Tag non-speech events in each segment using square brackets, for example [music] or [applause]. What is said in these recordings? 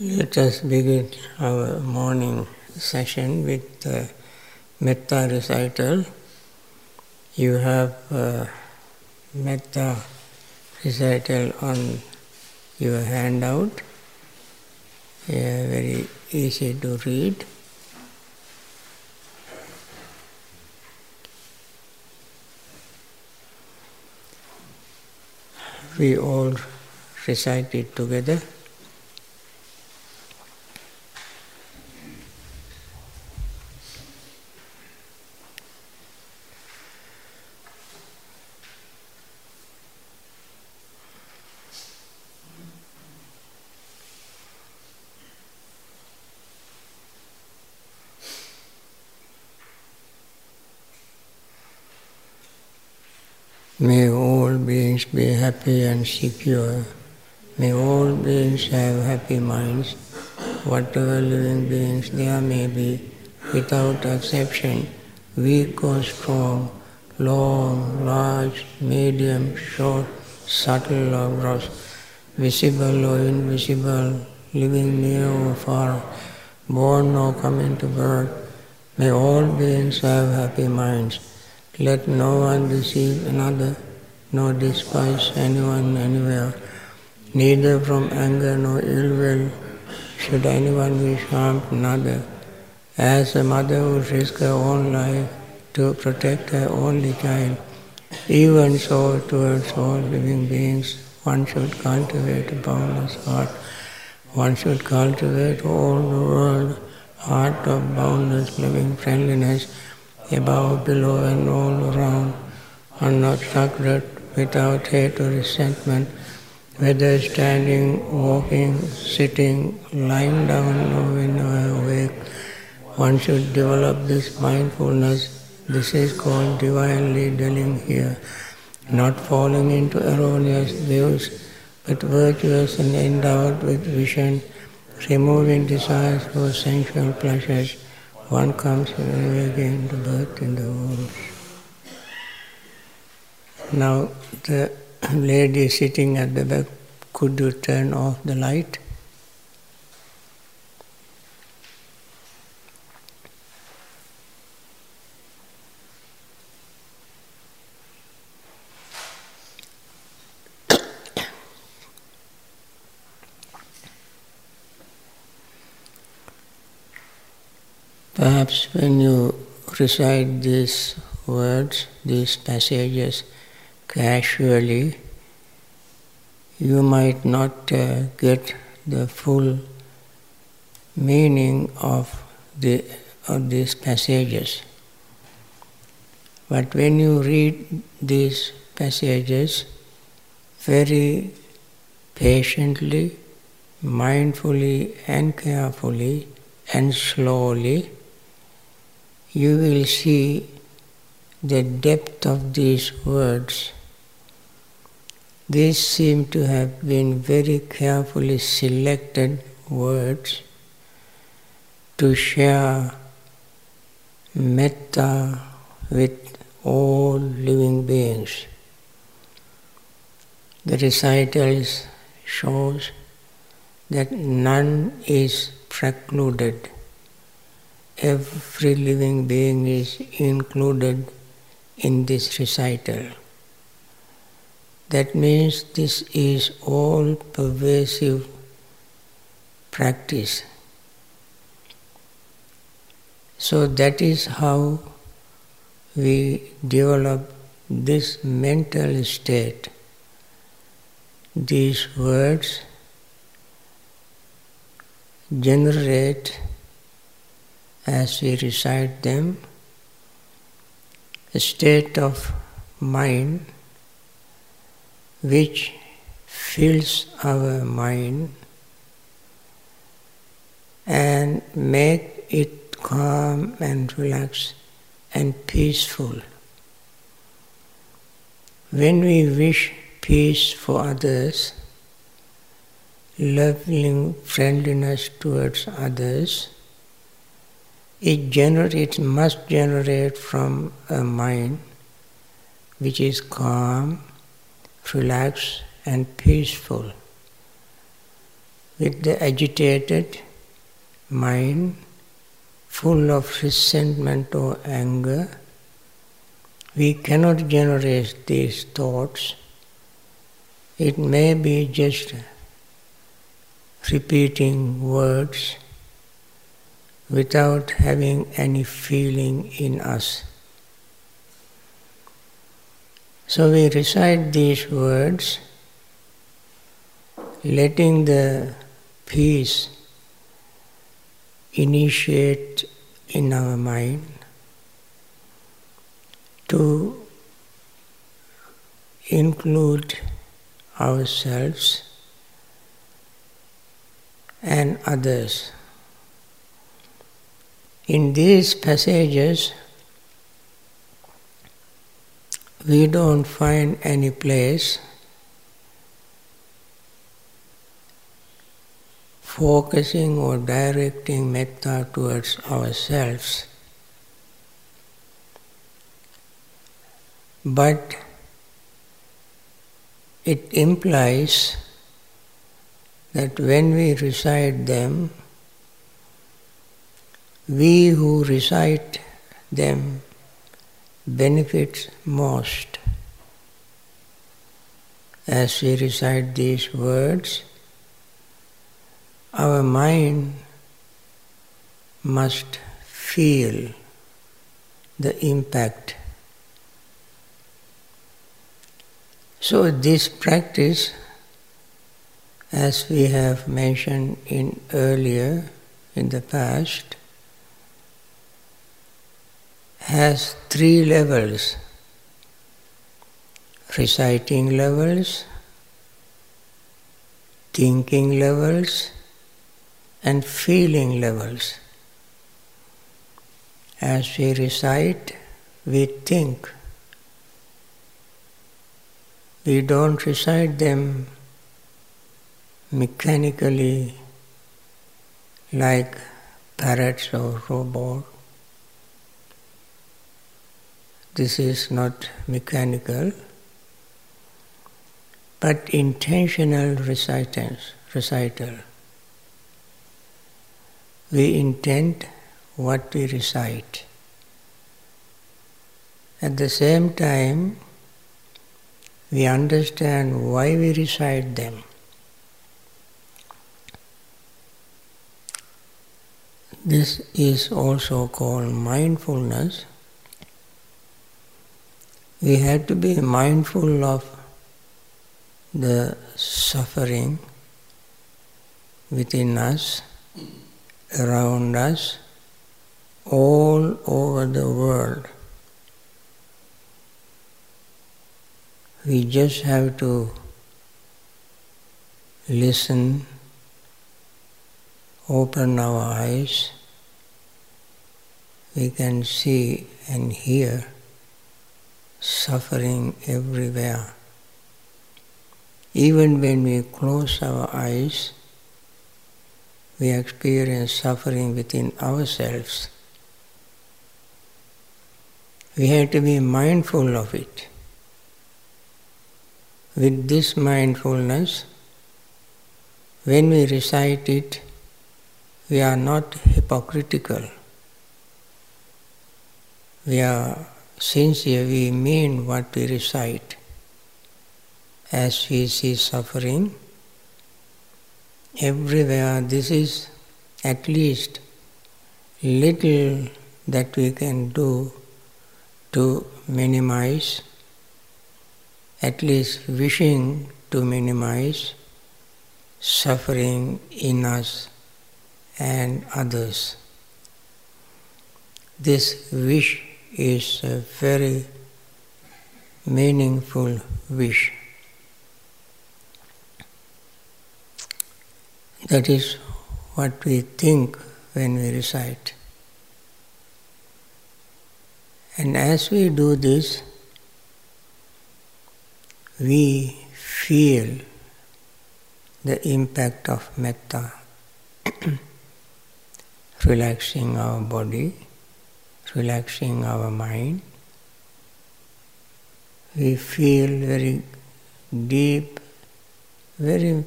Let us begin our morning session with the metta recital. You have uh, metta recital on your handout. Yeah, very easy to read. We all recite it together. May all beings be happy and secure. May all beings have happy minds. Whatever living beings there may be, without exception, weak or strong, long, large, medium, short, subtle or gross, visible or invisible, living near or far, born or coming to birth, may all beings have happy minds. Let no one deceive another, nor despise anyone anywhere. Neither from anger nor ill will should anyone wish harm to another. As a mother would risk her own life to protect her only child, even so towards all living beings, one should cultivate a boundless heart. One should cultivate all the world, heart of boundless loving friendliness above, below, and all around, are not unobstructed, without hate or resentment, whether standing, walking, sitting, lying down, or when awake. One should develop this mindfulness. This is called divinely dwelling here, not falling into erroneous views, but virtuous and endowed with vision, removing desires for sensual pleasures one comes again to birth in the world. Now the lady sitting at the back, could you turn off the light? Perhaps when you recite these words, these passages casually, you might not uh, get the full meaning of, the, of these passages. But when you read these passages very patiently, mindfully, and carefully, and slowly, you will see the depth of these words. These seem to have been very carefully selected words to share metta with all living beings. The recitals shows that none is precluded every living being is included in this recital. That means this is all pervasive practice. So that is how we develop this mental state. These words generate as we recite them, a state of mind which fills our mind and make it calm and relaxed and peaceful. When we wish peace for others, loving friendliness towards others, it generates, must generate from a mind which is calm, relaxed, and peaceful. with the agitated mind full of resentment or anger, we cannot generate these thoughts. It may be just repeating words without having any feeling in us. So we recite these words, letting the peace initiate in our mind to include ourselves and others. In these passages, we don't find any place focusing or directing metta towards ourselves. But it implies that when we recite them, we who recite them benefit most. As we recite these words, our mind must feel the impact. So, this practice, as we have mentioned in earlier in the past, has three levels reciting levels, thinking levels, and feeling levels. As we recite, we think. We don't recite them mechanically like parrots or robots. This is not mechanical, but intentional recitals, recital we intend what we recite. At the same time, we understand why we recite them. This is also called mindfulness. We have to be mindful of the suffering within us around us all over the world. We just have to listen, open our eyes, we can see and hear suffering everywhere. Even when we close our eyes, we experience suffering within ourselves. We have to be mindful of it. With this mindfulness, when we recite it, we are not hypocritical. We are sincere, we mean what we recite. As we see suffering, everywhere this is at least little that we can do to minimize, at least wishing to minimize suffering in us and others. This wish is a very meaningful wish. That is what we think when we recite. And as we do this, we feel the impact of metta, [clears throat] relaxing our body, relaxing our mind. We feel very deep, very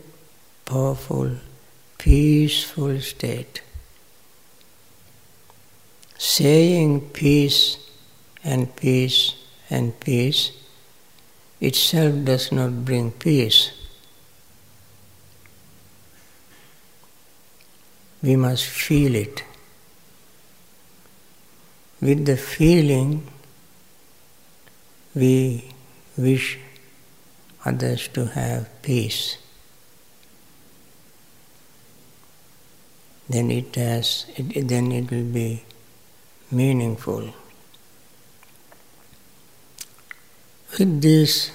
powerful peaceful state. Saying peace and peace and peace itself does not bring peace. We must feel it. With the feeling, we wish others to have peace. Then it has, it, then it will be meaningful. With this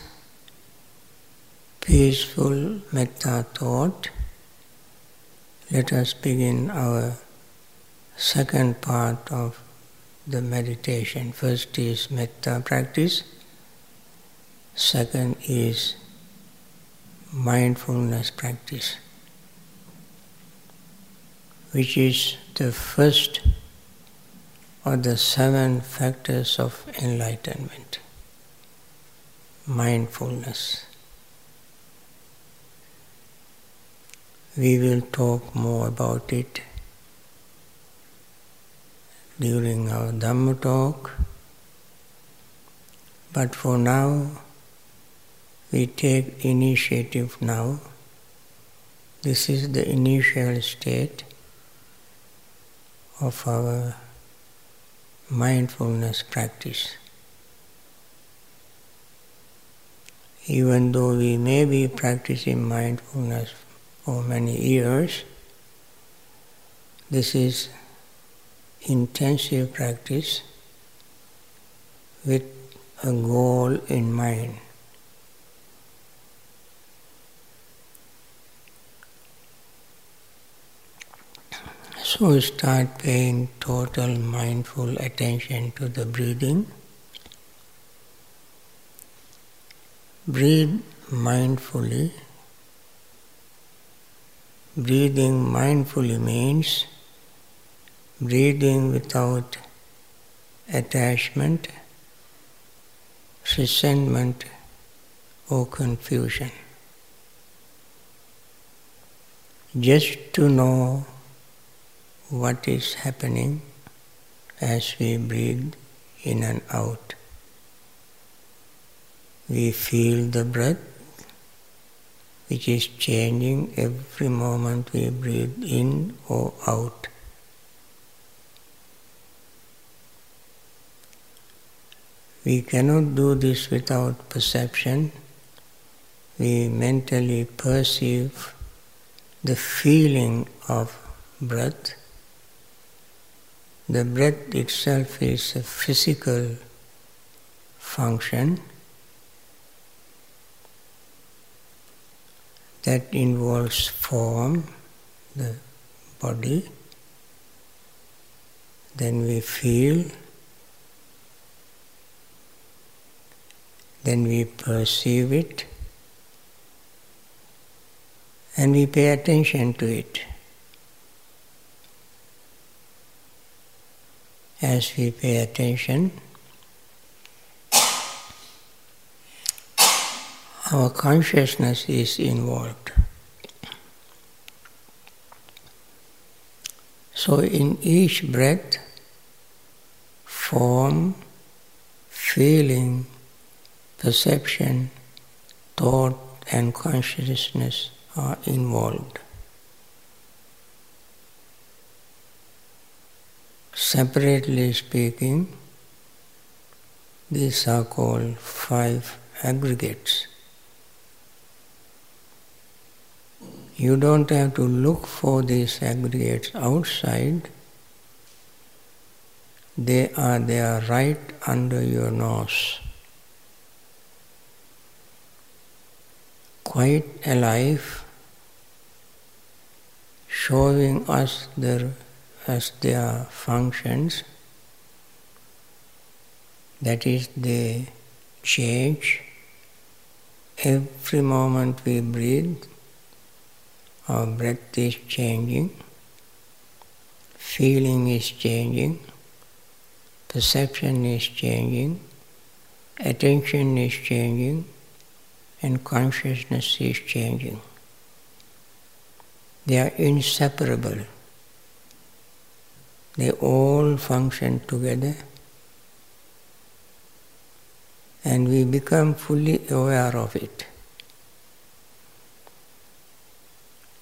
peaceful metta thought, let us begin our second part of the meditation. First is metta practice, second is mindfulness practice, which is the first of the seven factors of enlightenment mindfulness. We will talk more about it during our Dhamma talk, but for now, we take initiative now. This is the initial state of our mindfulness practice. even though we may be practicing mindfulness for many years, this is intensive practice with a goal in mind. So start paying total mindful attention to the breathing. Breathe mindfully. Breathing mindfully means breathing without attachment, resentment, or confusion. Just to know what is happening as we breathe in and out. We feel the breath which is changing every moment we breathe in or out. We cannot do this without perception. We mentally perceive the feeling of breath. The breath itself is a physical function that involves form, the body, then we feel, then we perceive it, and we pay attention to it. As we pay attention, our consciousness is involved. So, in each breath, form, feeling, perception, thought, and consciousness are involved. Separately speaking, these are called five aggregates. You don't have to look for these aggregates outside. They are there right under your nose. Quite alive, showing us their, as their functions. That is, they change. Every moment we breathe, our breath is changing, feeling is changing, perception is changing, attention is changing, and consciousness is changing. They are inseparable. They all function together and we become fully aware of it.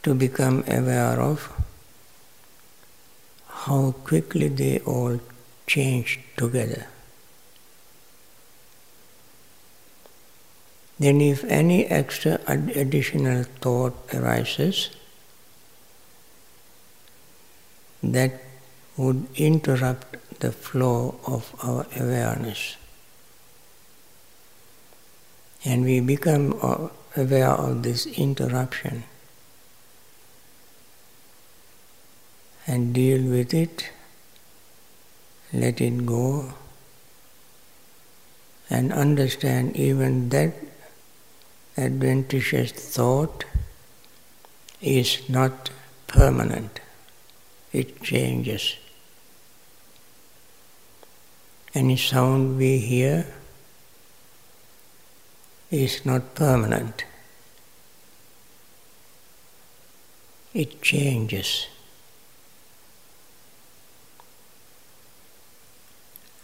To become aware of how quickly they all change together. Then, if any extra additional thought arises, that would interrupt the flow of our awareness. And we become uh, aware of this interruption and deal with it, let it go, and understand even that adventitious thought is not permanent, it changes. Any sound we hear is not permanent, it changes.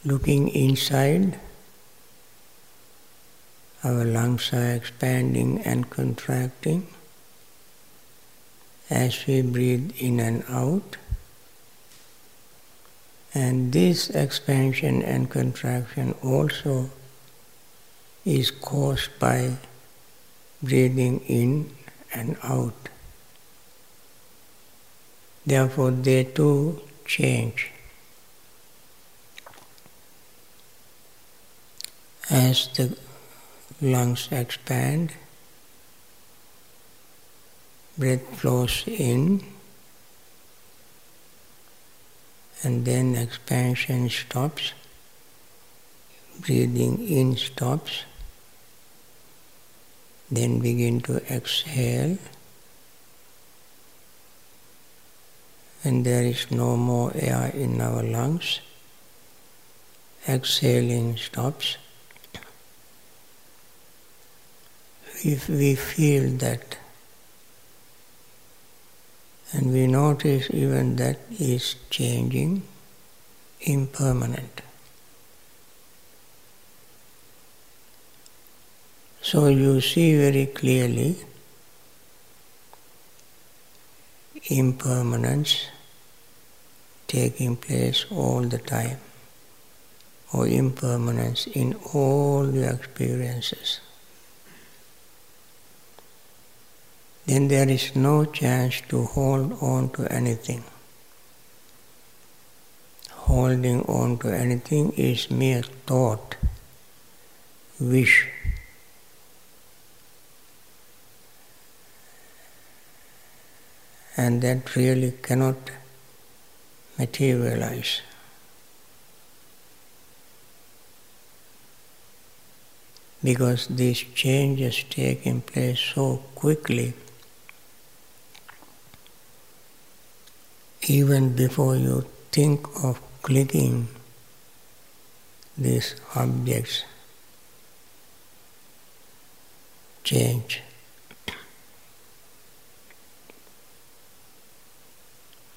Looking inside, our lungs are expanding and contracting as we breathe in and out. And this expansion and contraction also is caused by breathing in and out. Therefore, they too change. As the lungs expand, breath flows in, and then expansion stops, breathing in stops, then begin to exhale. When there is no more air in our lungs, exhaling stops. If we feel that and we notice even that is changing, impermanent. So you see very clearly impermanence taking place all the time, or impermanence in all your experiences. Then there is no chance to hold on to anything. Holding on to anything is mere thought, wish. And that really cannot materialize. Because these changes taking place so quickly even before you think of clicking these objects change.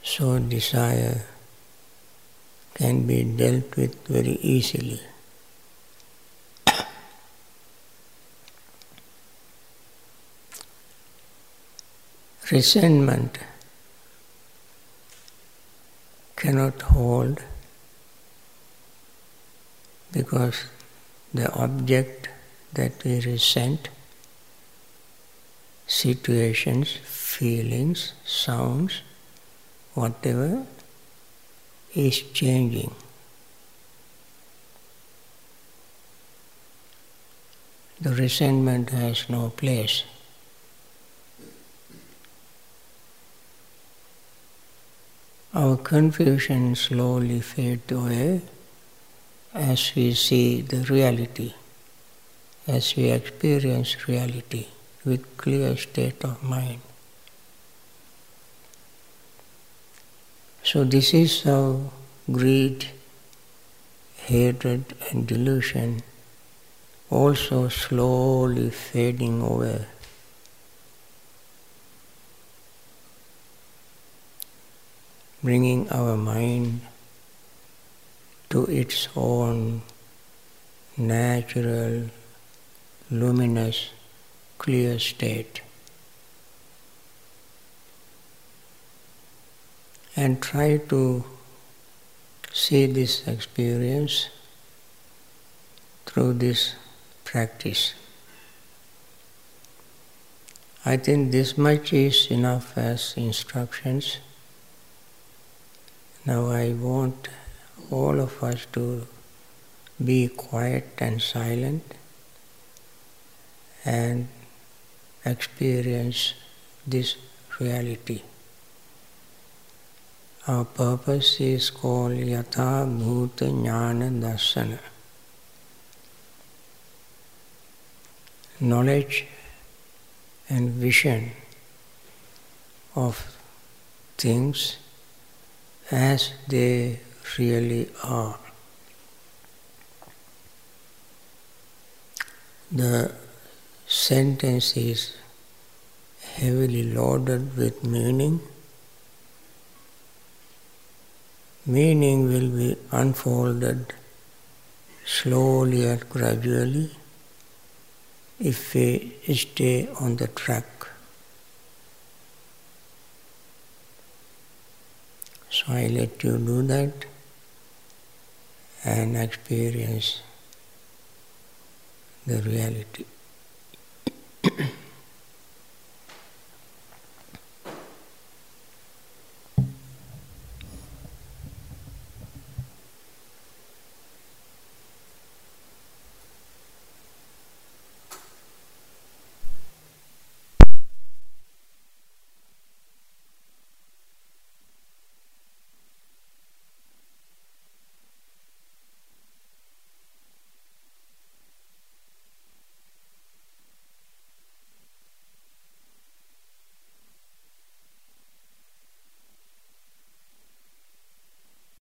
So desire can be dealt with very easily. [coughs] Resentment cannot hold because the object that we resent, situations, feelings, sounds, whatever, is changing. The resentment has no place. Our confusion slowly fades away as we see the reality, as we experience reality with clear state of mind. So this is how greed, hatred and delusion also slowly fading away. Bringing our mind to its own natural, luminous, clear state. And try to see this experience through this practice. I think this much is enough as instructions. Now I want all of us to be quiet and silent and experience this reality. Our purpose is called Yatha Bhuta Jnana Darsana. Knowledge and vision of things as they really are. The sentence is heavily loaded with meaning. Meaning will be unfolded slowly and gradually if we stay on the track. So I let you do that and experience the reality.